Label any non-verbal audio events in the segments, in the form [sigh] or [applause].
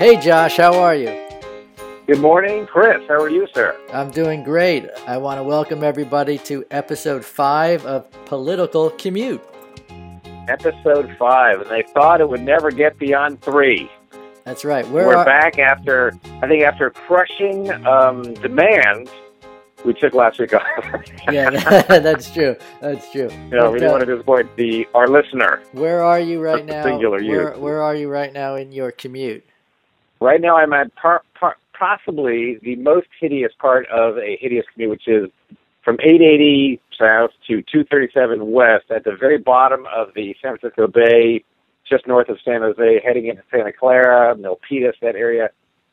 Hey, Josh, how are you? Good morning, Chris. How are you, sir? I'm doing great. I want to welcome everybody to episode five of Political Commute. Episode five, and they thought it would never get beyond three. That's right. Where We're are- back after, I think, after crushing um, demands we took last week off. [laughs] Yeah, [laughs] [laughs] that's true. That's true. you know, But, we didn't uh, want to disappoint the our listener. Where are you right now? Singular where, youth. where are you right now in your commute? Right now, I'm at par, par, possibly the most hideous part of a hideous commute, which is from 880 south to 237 west at the very bottom of the San Francisco Bay, just north of San Jose, heading into Santa Clara, Milpitas, that area.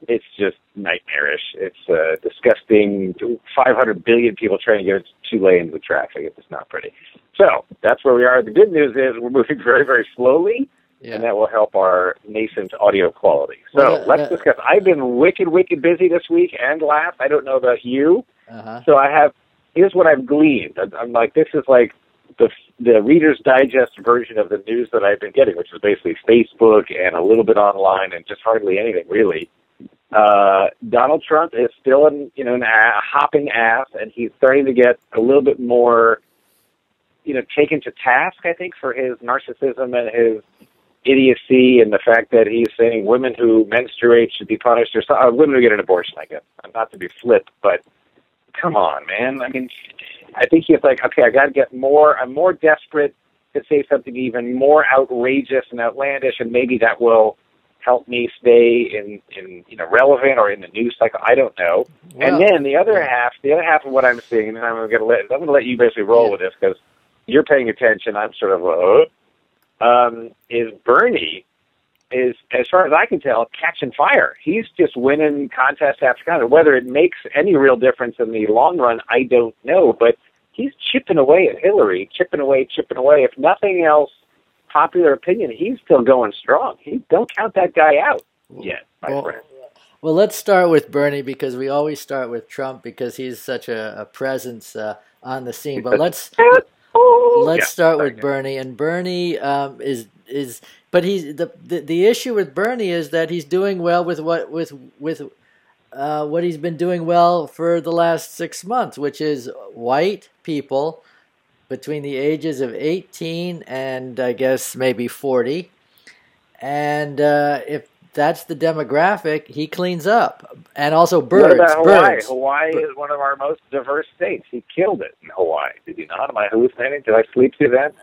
It's just nightmarish. It's uh, disgusting. 500 billion people trying to get into two lanes of traffic. It's just not pretty. So that's where we are. The good news is we're moving [laughs] very, very slowly Yeah. and that will help our nascent audio quality. So Well, that- let's that- discuss. I've been wicked, wicked busy this week and last. I don't know about you. Uh-huh. So I have. Here's what I've gleaned. I'm- like, this is like the the Reader's Digest version of the news that I've been getting, which is basically Facebook and a little bit online and just hardly anything really. Uh, Donald Trump is still in, you know, an a hopping ass, and he's starting to get a little bit more, you know, taken to task. I think for his narcissism and his idiocy, and the fact that he's saying women who menstruate should be punished, or uh, women who get an abortion. I guess not to be flip, but come on, man. I mean, I think he's like, okay, I got to get more. I'm more desperate to say something even more outrageous and outlandish, and maybe that will help me stay in in you know relevant or in the news cycle. I don't know. Well, and then the other yeah. half, the other half of what I'm seeing, and I'm going to let I'm going to let you basically roll Yeah. with this because you're paying attention. I'm sort of uh, um, is Bernie is as far as I can tell catching fire. He's just winning contest after contest. Whether it makes any real difference in the long run, I don't know. But he's chipping away at Hillary, chipping away, chipping away. If nothing else, popular opinion, he's still going strong. He don't count that guy out yet, my Well, friend. Well, let's start with Bernie because we always start with Trump because he's such a, a presence uh, on the scene. But let's [laughs] let's Yeah, start with Bernie. And Bernie um, is is, but he's the, the the issue with Bernie is that he's doing well with what with with uh, what he's been doing well for the last six months, which is white people between the ages of eighteen and I guess maybe forty. And uh, if that's the demographic, he cleans up, and also What birds. about Hawaii? birds. Hawaii is one of our most diverse states. He killed it in Hawaii. Did he not? Am I hallucinating? Did I sleep through that?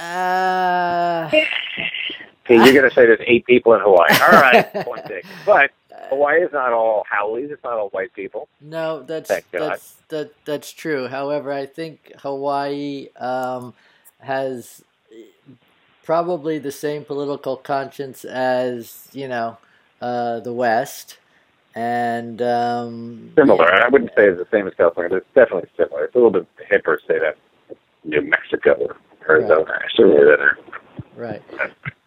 Uh, Okay, you're going to say there's eight people in Hawaii. All right, [laughs] point taken. But Hawaii is not all haoles. It's not all white people. no, that's that's that that's true. However, I think Hawaii um, has probably the same political conscience as you know uh, the West, and um, Similar. I wouldn't say it's the same as California, but it's definitely similar. It's a little bit hipper to say that New Mexico or Arizona. I should really that. Right.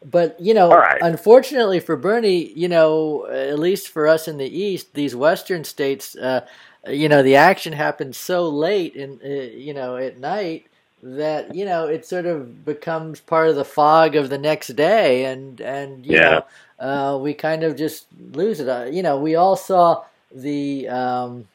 But, you know, right. unfortunately for Bernie, you know, at least for us in the East, these Western states, uh, you know, the action happens so late in, uh, you know, at night that, you know, it sort of becomes part of the fog of the next day. And, and you Yeah. know, uh, we kind of just lose it. Uh, you know, we all saw the, um,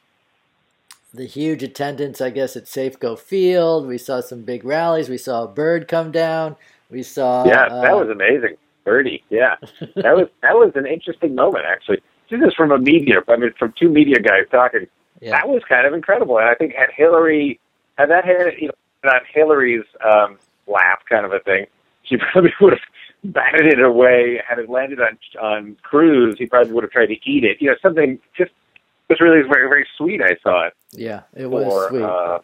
the huge attendance, I guess, at Safeco Field. We saw some big rallies. We saw a bird come down. We saw. Yeah, uh, that was amazing. Birdie. Yeah, that was that was an interesting moment actually. This is from a media. I mean, from two media guys talking. yeah. That was kind of incredible. And I think had Hillary had that had you know on Hillary's um, lap kind of a thing, she [laughs] probably would have batted it away. Had it landed on on Cruz, he probably would have tried to eat it. You know, something just was really very very sweet. I thought Yeah, it was for sweet. uh,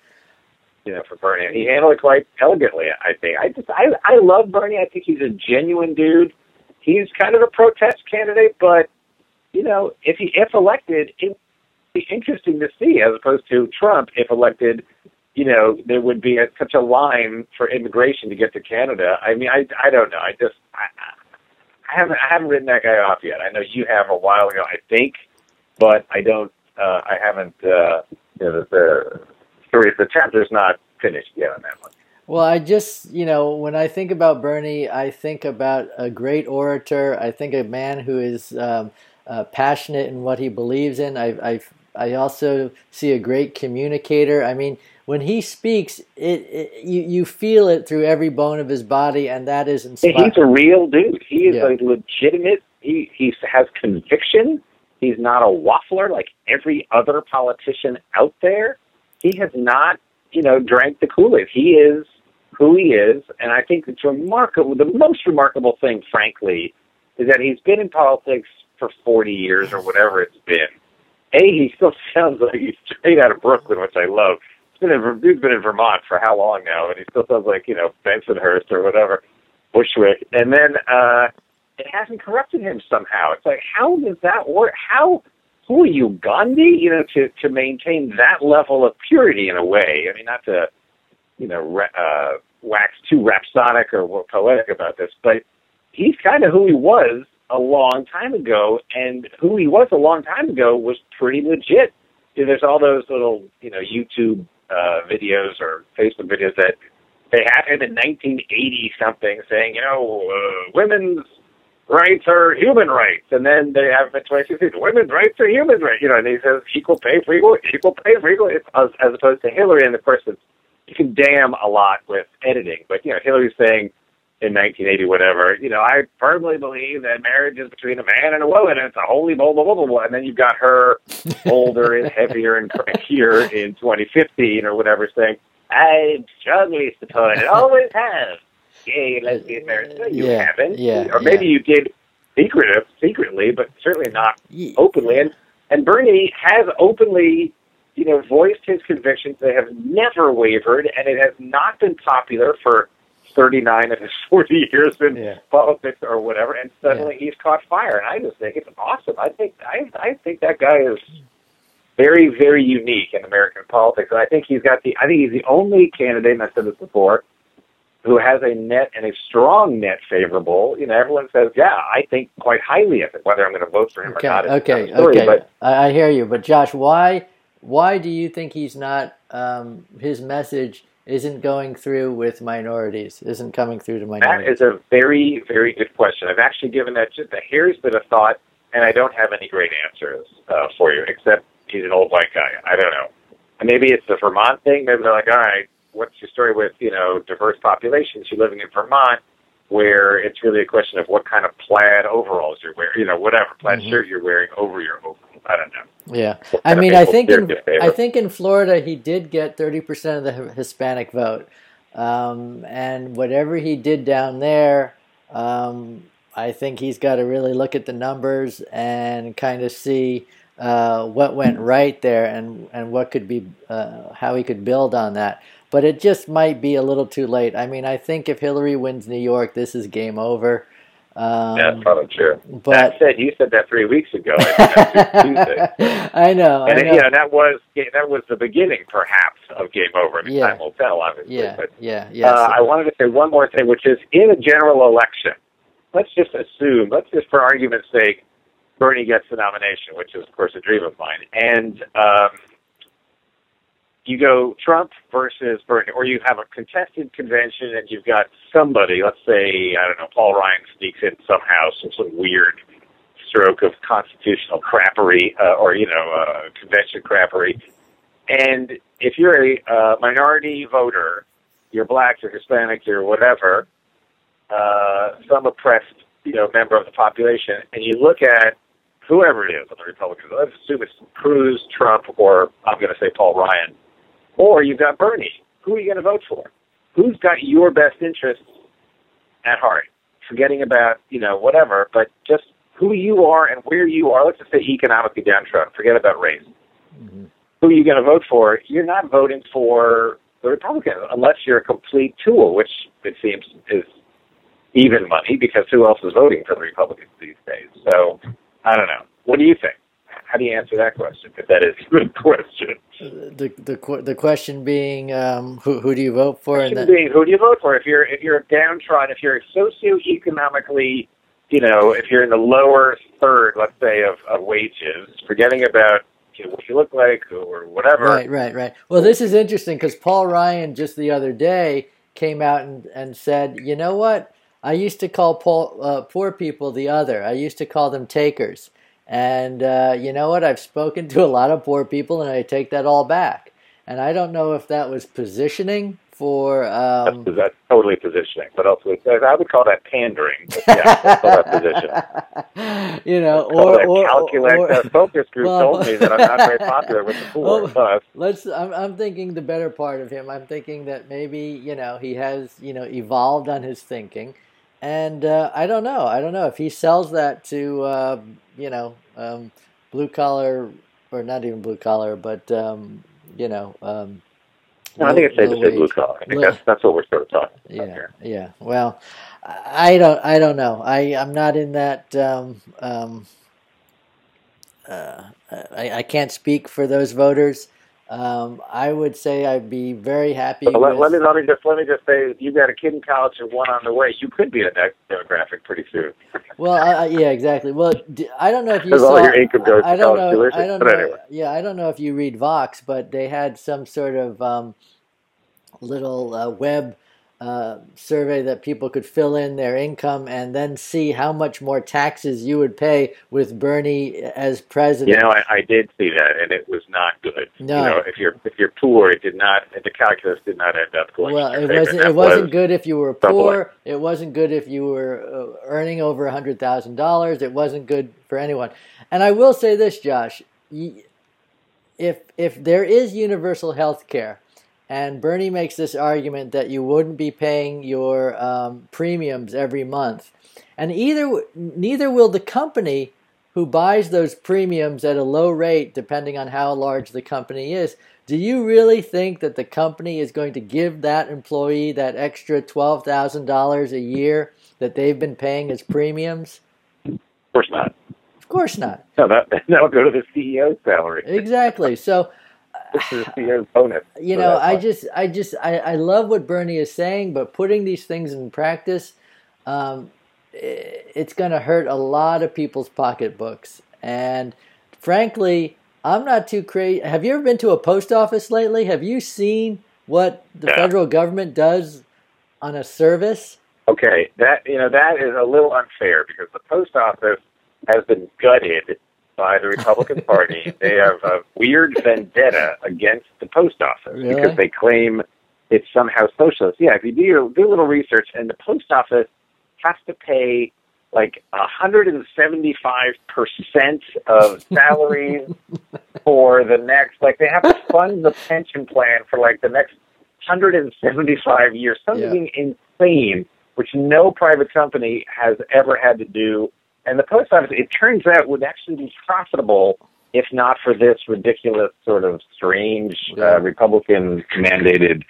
you know for Bernie. He handled it quite elegantly. I think. I just I I love Bernie. I think he's a genuine dude. He's kind of a protest candidate, but you know if he if elected, it would be interesting to see as opposed to Trump if elected. You know there would be a, such a line for immigration to get to Canada. I mean I I don't know. I just I, I haven't I haven't written that guy off yet. I know you have a while ago. I think but I don't. Uh, I haven't. Uh, you know, the, the story, the chapter's not finished yet on that one. Well, I just, you know, when I think about Bernie, I think about a great orator. I think a man who is um, uh, passionate in what he believes in. I, I, I also see a great communicator. I mean, when he speaks, it, it, you you feel it through every bone of his body, and that is inspiring. He's a real dude. He is yeah. a legitimate. He he has conviction. He's not a waffler like every other politician out there. He has not, you know, drank the Kool Aid. He is who he is, and I think it's remarkable. The most remarkable thing, frankly, is that he's been in politics for 40 years or whatever it's been. A, he still [laughs] sounds like he's straight out of Brooklyn, which I love. He's been in, he's been in Vermont for how long now, and he still sounds like, you know, Bensonhurst or whatever, Bushwick. And then uh, it hasn't corrupted him somehow. It's like, how does that work? How, who are you, Gandhi? You know, to, to maintain that level of purity in a way. I mean, not to, you know, uh, wax too rhapsodic or poetic about this, but he's kind of who he was a long time ago, and who he was a long time ago was pretty legit. There's all those little, you know, YouTube uh, videos or Facebook videos that they had him in 1980 something saying, you know, uh, women's rights are human rights, and then they have it 2016, women's rights are human rights. You know, and he says equal pay for equal, equal pay for equal, as, as opposed to Hillary. And of course, it's, you can damn a lot with editing, but you know, Hillary's saying in 1980, whatever. You know, I firmly believe that marriage is between a man and a woman, and it's a holy blah blah blah blah. blah. And then you've got her [laughs] older and heavier and crankier in 2015 or whatever, saying, "I strongly support it, always have gay lesbian marriage." No, you yeah, haven't, yeah, or maybe yeah. you did secretive, secretly, but certainly not openly. And and Bernie has openly. You know, voiced his convictions. They have never wavered, and it has not been popular for 39 of his 40 years in yeah. politics or whatever, and suddenly yeah. he's caught fire. And I just think it's awesome. I think I I think that guy is very very unique in American politics, and I think he's got the I think he's the only candidate, and I've said this before, who has a net and a strong net favorable. You know, everyone says, yeah, I think quite highly of it. Whether I'm going to vote for him okay, or not, okay, story, okay, but, I, I hear you. But Josh, why why do you think he's not um, his message? Isn't going through with minorities, isn't coming through to minorities? That is a very, very good question. I've actually given that just a hair's bit of thought, and I don't have any great answers uh, for you, except he's an old white guy. I don't know. And maybe it's the Vermont thing. Maybe they're like, all right, what's your story with, you know, diverse populations? You're living in Vermont where it's really a question of what kind of plaid overalls you're wearing, you know, whatever plaid mm-hmm. shirt you're wearing over your overalls. I don't know. Yeah, I mean, I think in, I think in Florida he did get thirty percent of the Hispanic vote, um, and whatever he did down there, um, I think he's got to really look at the numbers and kind of see uh, what went right there and and what could be uh, how he could build on that. But it just might be a little too late. I mean, I think if Hillary wins New York, this is game over. Um, That's probably true. But that said, you said that three weeks ago. I, [laughs] I know. And I know. you know that was that was the beginning, perhaps, of game over. I mean, Yeah. time will tell, obviously. yeah, But yeah, yeah. uh, I wanted to say one more thing, which is in a general election. Let's just assume, let's just for argument's sake, Bernie gets the nomination, which is of course a dream of mine, and um, you go Trump versus Bernie, or you have a contested convention and you've got somebody, let's say, I don't know, Paul Ryan sneaks in somehow, some sort of weird stroke of constitutional crappery, uh, or, you know, uh, convention crappery. And if you're a uh, minority voter, you're black, you're Hispanic, you're whatever, uh, some oppressed, you know, member of the population, and you look at whoever it is on the Republicans, let's assume it's Cruz, Trump, or I'm going to say Paul Ryan or you've got Bernie. Who are you going to vote for? Who's got your best interests at heart? Forgetting about, you know, whatever, but just who you are and where you are. Let's just say economically downtrodden. Forget about race. Mm-hmm. Who are you going to vote for? You're not voting for the Republicans unless you're a complete tool, which it seems is even money because who else is voting for the Republicans these days? So I don't know. What do you think? How do you answer that question? If that is a good [laughs] question. the the the question being um, who who do you vote for? Question and being who do you vote for? If you're if you're downtrodden, if you're socioeconomically, you know, if you're in the lower third, let's say, of, of wages, forgetting about you know, what you look like or whatever. Right, right, right. Well, this is interesting because Paul Ryan just the other day came out and, and said, you know what? I used to call uh, poor people the other. I used to call them takers. And uh, you know what? I've spoken to a lot of poor people, and I take that all back. And I don't know if that was positioning for. Um, that's, that's, totally positioning, but also I would call that pandering. Yeah, call that position. [laughs] You know, or, or, calculate, or, or focus group well, told me that I'm not very popular with the poor. [laughs] Well, let's. I'm, I'm thinking the better part of him. I'm thinking that maybe you know he has you know evolved on his thinking, and uh, I don't know. I don't know if he sells that to uh, you know um, blue collar or not even blue collar, but um, you know. Um, no, I think it's safe to say blue collar. I think that's that's what we're sort of talking yeah, about here. Yeah. Well, I don't. I don't know. I I'm not in that. Um, um, uh, I I can't speak for those voters. Um, I would say I'd be very happy. Let, let, me let me just let me just say, you've got a kid in college and one on the way. You could be a next demographic pretty soon. well, I, yeah, exactly. Well, I don't know if you saw. all your income goes I, to don't know. I don't know. anyway. Yeah, I don't know if you read Vox, but they had some sort of um, little uh, web uh, survey that people could fill in their income and then see how much more taxes you would pay with Bernie as president. You know, I, I did see that, and it was not good. No. You know, if you're if you're poor, it did not. The calculus did not end up going. Well, it wasn't. It wasn't was good if you were poor. It wasn't good if you were uh, earning over a hundred thousand dollars. It wasn't good for anyone. And I will say this, Josh: y- if if there is universal health care, and Bernie makes this argument that you wouldn't be paying your um, premiums every month, and either neither will the company who buys those premiums at a low rate, depending on how large the company is. Do you really think that the company is going to give that employee that extra twelve thousand dollars a year that they've been paying as premiums? Of course not. Of course not. No, that [laughs] that'll go to the CEO's salary. Exactly. So This is the CEO's bonus. [laughs] you know i just i just I, I love what bernie is saying but putting these things in practice um, it's going to hurt a lot of people's pocketbooks and frankly i'm not too crazy have you ever been to a post office lately have you seen what the Yeah. federal government does on a service Okay, that you know that is a little unfair because the post office has been gutted by the Republican [laughs] Party. they have a weird vendetta against the post office Really? because they claim it's somehow socialist. Yeah, if you do your, do a little research, and the post office has to pay like a hundred and seventy five percent of salaries [laughs] for the next like they have to fund the pension plan for like the next 175 years something insane which no private company has ever had to do and the post office it turns out would actually be profitable if not for this ridiculous sort of strange uh, republican mandated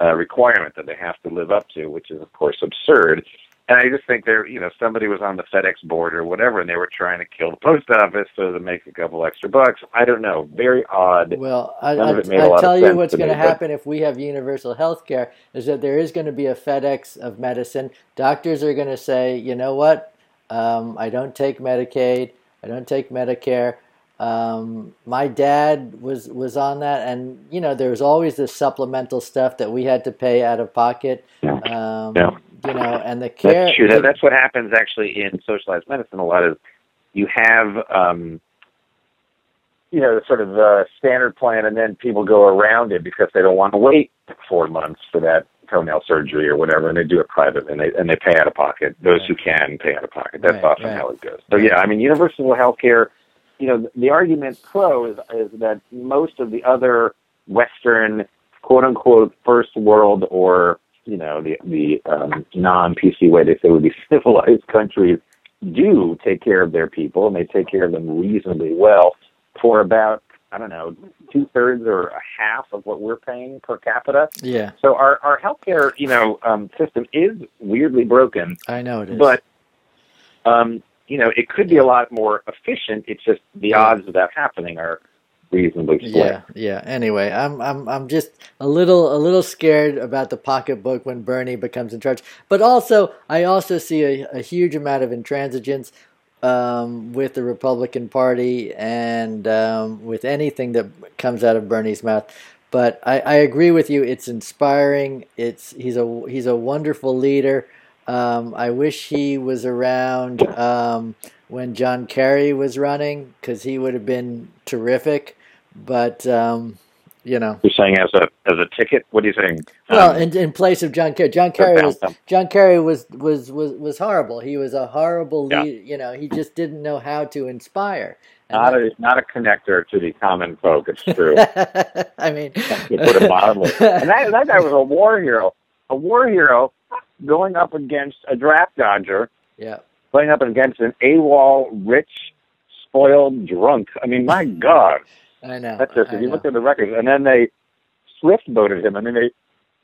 uh, requirement that they have to live up to which is of course absurd and I just think there, you know, somebody was on the FedEx board or whatever, and they were trying to kill the post office so to make a couple extra bucks. I don't know. Very odd. Well, I, I, it made a lot I tell you what's going to happen if we have universal health care is that there is going to be a FedEx of medicine. Doctors are going to say, you know what? Um, I don't take Medicaid. I don't take Medicare. Um, my dad was was on that, and you know there was always this supplemental stuff that we had to pay out of pocket. Um, Yeah. You know, and the care. That's true. the- that's what happens actually in socialized medicine. A lot of you have, um, you know, the sort of uh, standard plan, and then people go around it because they don't want to wait four months for that toenail surgery or whatever, and they do it private and they and they pay out of pocket. Those who can pay out of pocket. That's Right, often right. how it goes. So yeah, I mean, universal health care. You know, the argument pro is is that most of the other Western quote unquote first world or you know the the um, non PC way they say would be [laughs] civilized countries do take care of their people and they take care of them reasonably well for about I don't know two thirds or a half of what we're paying per capita. yeah, So our our healthcare you know um, system is weirdly broken, I know it is. but um, you know it could be a lot more efficient. It's just the odds of that happening are reasonably slim. Yeah, yeah. Anyway, I'm I'm I'm just a little a little scared about the pocketbook when Bernie becomes in charge. But also, I also see a, a huge amount of intransigence um, with the Republican Party and um, with anything that comes out of Bernie's mouth. But I, I agree with you. It's inspiring. It's he's a he's a wonderful leader. Um, I wish he was around um, when John Kerry was running because he would have been terrific. But um, you know, You're saying as a as a ticket? What are you saying? well, Um, in, in place of John Kerry, John Kerry was. John Kerry was was was was horrible. He was a horrible Yeah. lead. You know, he just didn't know how to inspire. And not a not a connector to the common folk. It's true. [laughs] I mean, you put it mildly. [laughs] And that that guy was a war hero. A war hero going up against a draft dodger, yeah. going up against an AWOL rich, spoiled drunk. I mean, my [laughs] God. I know. That's just I if you look at the records, and then they swiftboated him. I mean, they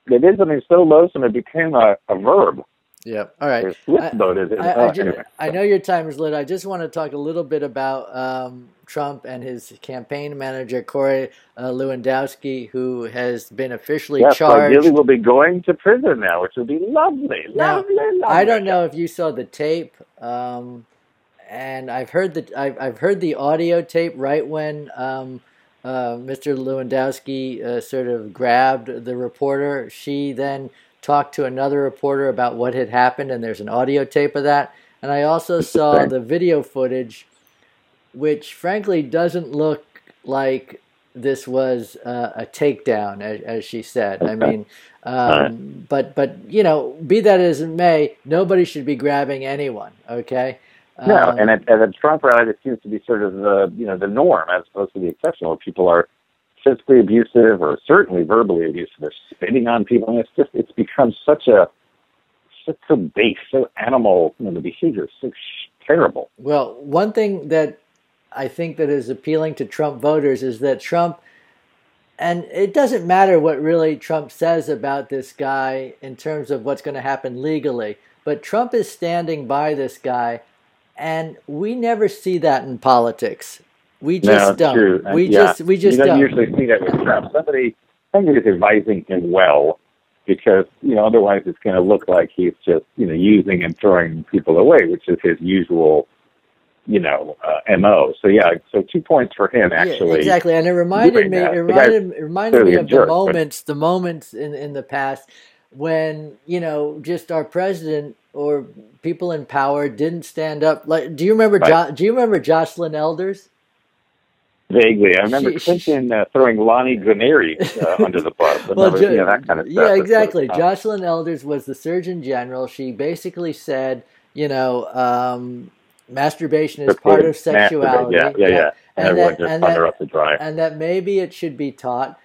they did something so loathsome it became a, a verb. Yeah. All right. Swift I- voted him. I, Oh, I, ju- anyway. I know your time is lit. I just want to talk a little bit about um, Trump and his campaign manager Corey uh, Lewandowski, who has been officially Yes, charged. ideally will be going to prison now, which will be lovely. Now, lovely, lovely. I don't know if you saw the tape, um, and I've heard the I've, I've heard the audio tape right when um, uh, Mr. Lewandowski uh, sort of grabbed the reporter. She then talked to another reporter about what had happened, and there's an audio tape of that. And I also saw the video footage, which frankly doesn't look like this was uh, a takedown, as, as she said. I mean, um, but but you know, be that as it may, nobody should be grabbing anyone. Okay. No, Um, and at, at a Trump rally, it seems to be sort of the you know the norm as opposed to the exception, where people are physically abusive or certainly verbally abusive. They're spitting on people, and it's just it's become such a such so base, so animal. You know, the behavior is so sh- terrible. Well, one thing that I think that is appealing to Trump voters is that Trump, and it doesn't matter what really Trump says about this guy in terms of what's going to happen legally, but Trump is standing by this guy, and we never see that in politics. We just it's don't. true. We yeah, just we just you don't, don't. usually see that with Trump. Somebody somebody is advising him well. Because you know, otherwise it's going to look like he's just you know using and throwing people away, which is his usual you know, uh, mo. So yeah, so two points for him actually. Yeah, exactly, and it reminded me. that. It reminded, it reminded me of jerk, the but- moments, the moments in in the past when you know just our president or people in power didn't stand up. Like, do you remember? Right. Jo- do you remember Joycelyn Elders? Vaguely, I remember She- Clinton uh, throwing Lani Guinier uh, under the bus. [laughs] I remember, Jo- you know, that kind of stuff. yeah, exactly. of, uh, Joycelyn Elders was the Surgeon General. She basically said, you know, um, masturbation is part of sexuality. Yeah, yeah, yeah. And, And everyone that- just and that- her up to dry. and that maybe it should be taught.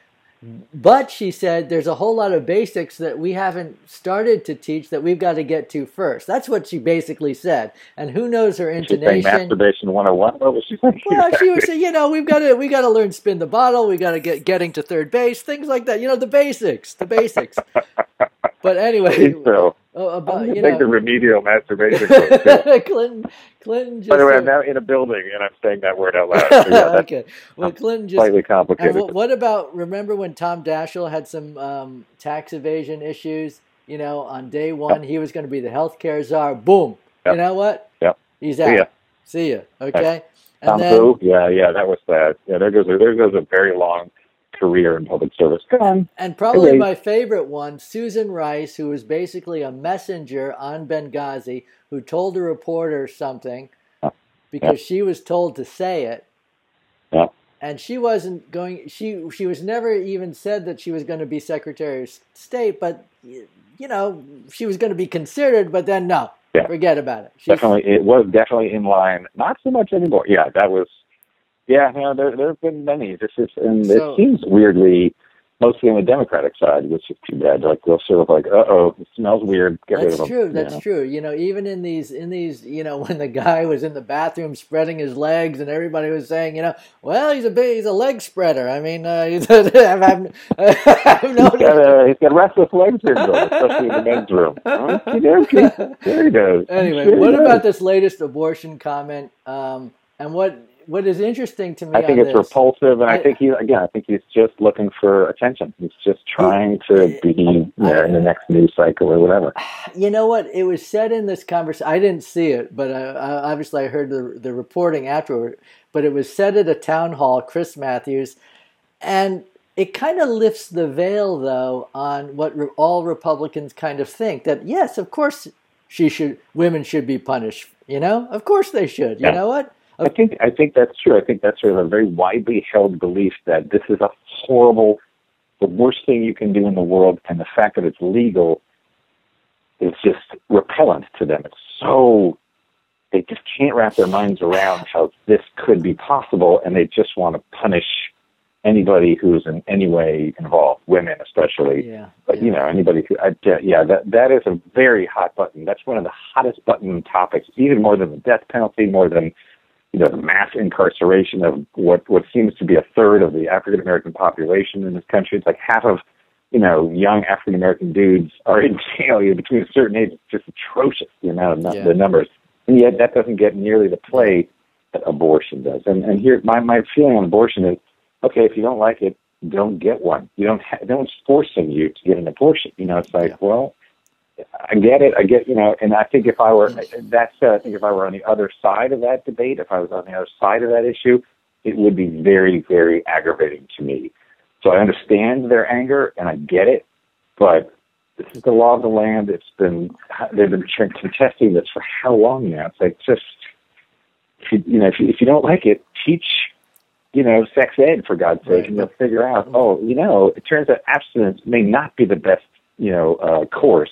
But she said there's a whole lot of basics that we haven't started to teach that we've got to get to first. That's what she basically said. And who knows her saying intonation? masturbation 101. What was she saying? Well, she would say, you know, we've got to we got to learn spin the bottle. We got to get getting to third base, things like that. You know, the basics, the basics. [laughs] But anyway, so, about going you to take the remedial masturbation [laughs] course. Clinton, Clinton just. By the way, I'm now in a building and I'm saying that word out [laughs] loud. So yeah, that's okay. Well, Clinton just slightly complicated. what, what about remember when Tom Daschle had some um, tax evasion issues? You know, on day one he was going to be the healthcare czar. Boom. Yep. You know what? Yep. He's See out. ya. See ya. Okay. And Tom then? Yeah, yeah, that was sad. Yeah, there goes a, there goes a very long career in public service. And probably my favorite one, Susan Rice, who was basically a messenger on Benghazi, who told a reporter something Yeah. because she was told to say it. Yeah. and she wasn't going she she was never even said that she was going to be secretary of state but you know she was going to be considered but then no Yeah. forget about it She's- Definitely, it was definitely in line. Not so much anymore. Yeah, that was. Yeah, you know, there there have been many. This is, and So- it seems weirdly mostly on the Democratic side, which is too bad. Like they'll sort of like, uh oh, it smells weird. Get rid that's of them. true you that's know? true you know even in these in these you know [laughs] when the guy was in the bathroom spreading his legs and everybody was saying you know well he's a big he's a leg spreader i mean uh, I've, I've, I've He's known got, a, he's got restless leg syndrome, especially in the men's room. Okay, there he goes. anyway, There he what goes. about this latest abortion comment? Um, and what what is interesting to me? I think it's this, repulsive, and I, I- think he again. I think he's just looking for attention. He's just trying to be you know, in the next news cycle or whatever. [sighs] You know what? It was said in this conversation. I didn't see it, but I, I, obviously I heard the the reporting afterward. But it was said at a town hall, Chris Matthews, and it kind of lifts the veil, though, on what re- all Republicans kind of think. That yes, of course, she should women should be punished. You know, of course they should. You Yeah. know what? I think I think that's true. I think that's sort of a very widely held belief that this is a horrible, the worst thing you can do in the world, and the fact that it's legal is just repellent to them. It's so they just can't wrap their minds around how this could be possible, and they just want to punish anybody who's in any way involved, women especially. Yeah. But you know, anybody who, I, yeah, yeah, that that is a very hot button. That's one of the hottest button topics, even more than the death penalty, more than you know the mass incarceration of what what seems to be a third of the African American population in this country. It's like half of you know young African American dudes are in jail you know, between a certain age. It's just atrocious the amount of Yeah. the numbers, and yet that doesn't get nearly the play that abortion does. And and here my my feeling on abortion is okay, if you don't like it, don't get one. You don't ha- no one's forcing you to get an abortion. You know, it's like, Yeah. well, I get it. I get you know, and I think if I were that said, I think if I were on the other side of that debate, if I was on the other side of that issue, it would be very, very aggravating to me. So I understand their anger and I get it, but this is the law of the land. It's been they've been contesting this for how long now? It's like just if you, you know if you, if you don't like it, teach you know sex ed for God's sake, Right. and you'll figure out. Oh, you know, it turns out abstinence may not be the best you know uh, course.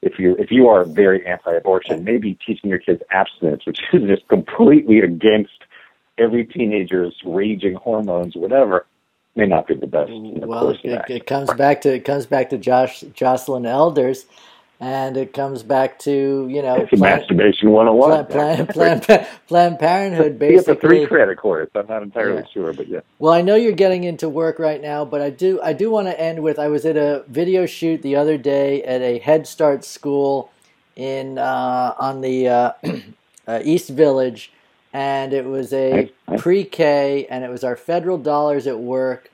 If you if you are very anti-abortion, maybe teaching your kids abstinence, which is just completely against every teenager's raging hormones, whatever, may not be the best mm, well, it, it comes back to it comes back to Josh Joycelyn Elders, and it comes back to you know It's a Planned, masturbation 101. Planned, Planned, Planned, [laughs] Planned Parenthood get the three credit course. I'm not entirely Yeah. sure, but yeah. Well, I know you're getting into work right now, but I do I do want to end with I was at a video shoot the other day at a Head Start school in uh, on the uh, [clears throat] uh, East Village, and it was a pre-K, and it was our federal dollars at work,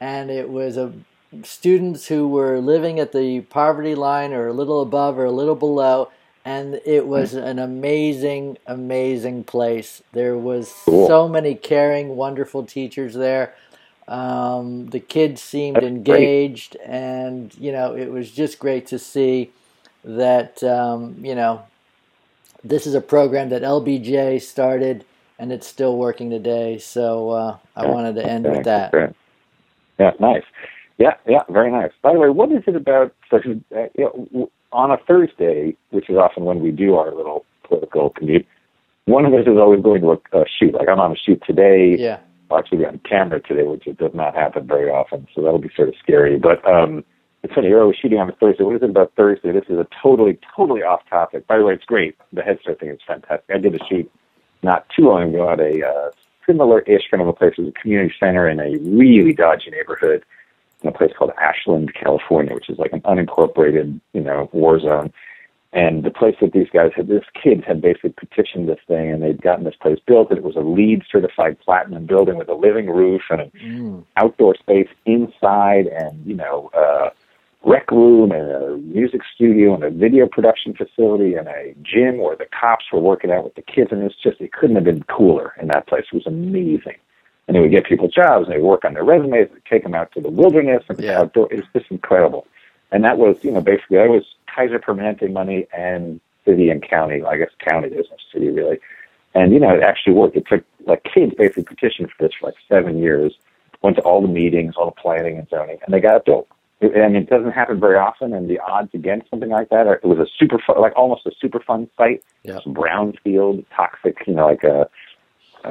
and it was a students who were living at the poverty line or a little above or a little below and it was an amazing amazing place there was Cool. so many caring wonderful teachers there um, the kids seemed That's great. engaged and you know it was just great to see that um, you know this is a program that lbj started and it's still working today so uh, i wanted to end with that great. Yeah, nice. Yeah, yeah, very nice. By the way, what is it about? So, uh, you know, on a Thursday, which is often when we do our little political commute, one of us is always going to a, a shoot. Like I'm on a shoot today. yeah actually on camera today, which does not happen very often, so that'll be sort of scary. But um, it's funny, you're always shooting on a Thursday. What is it about Thursday? This is a totally, totally off topic. By the way, it's great. The Head Start thing is fantastic. I did a shoot not too long ago at a uh, similar-ish kind of a place. It was a community center in a really dodgy neighborhood in a place called Ashland, California, which is like an unincorporated, you know, war zone. And the place that these guys had, these kids had basically petitioned this thing, and they'd gotten this place built. And it was a LEED certified platinum building with a living roof and an mm. outdoor space inside, and you know, uh, rec room and a music studio and a video production facility and a gym where the cops were working out with the kids. And it's just it couldn't have been cooler in that place. It was amazing. And they would get people jobs, and they would work on their resumes, they'd take them out to the wilderness and Yeah. outdoor. It was just incredible. And that was, you know, basically that was Kaiser Permanente money and city and county. I guess county isn't city really. And you know, it actually worked. It took like kids basically petitioned for this for like seven years. Went to all the meetings, all the planning and zoning, and they got it built. It, I mean, it doesn't happen very often, and the odds against something like that are. It was a super fun, like almost a super fun site. Yeah. Brownfield, toxic, you know, like a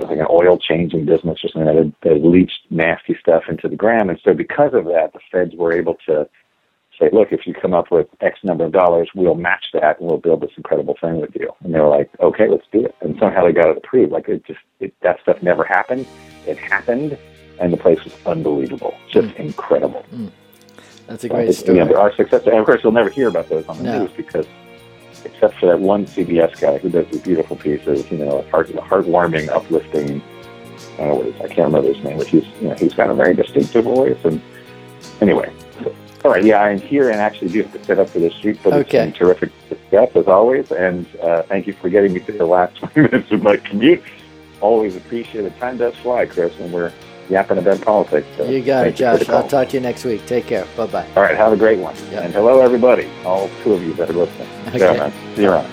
like an oil changing business or something that had, that had leached nasty stuff into the ground. And so because of that, the feds were able to say, look, if you come up with X number of dollars, we'll match that and we'll build this incredible thing with you. And they were like, okay, let's do it. And somehow they got it approved. Like it just, it, that stuff never happened. It happened and the place was unbelievable. Just hmm. incredible. Hmm. that's a great story You know, our success, and of course, you'll never hear about those on the No. news because, except for that one CBS guy who does these beautiful pieces, you know, heart, heartwarming, uplifting. I don't know what his, I can't remember his name, but he's, you know, he's got a very distinctive voice. And anyway, all right, yeah, I'm here and actually do have to set up for this shoot, but Okay. it's been terrific discuss as always. And uh, thank you for getting me through the last [laughs] 20 minutes of my commute. Always appreciate it. Time does fly, Chris, when we're yapping about politics. So you got it thank you for the josh i'll talk to you next week take care bye-bye All right, have a great one. Yeah. And hello, everybody, all two of you that are listening. [laughs] Okay. Yeah, man. See you around.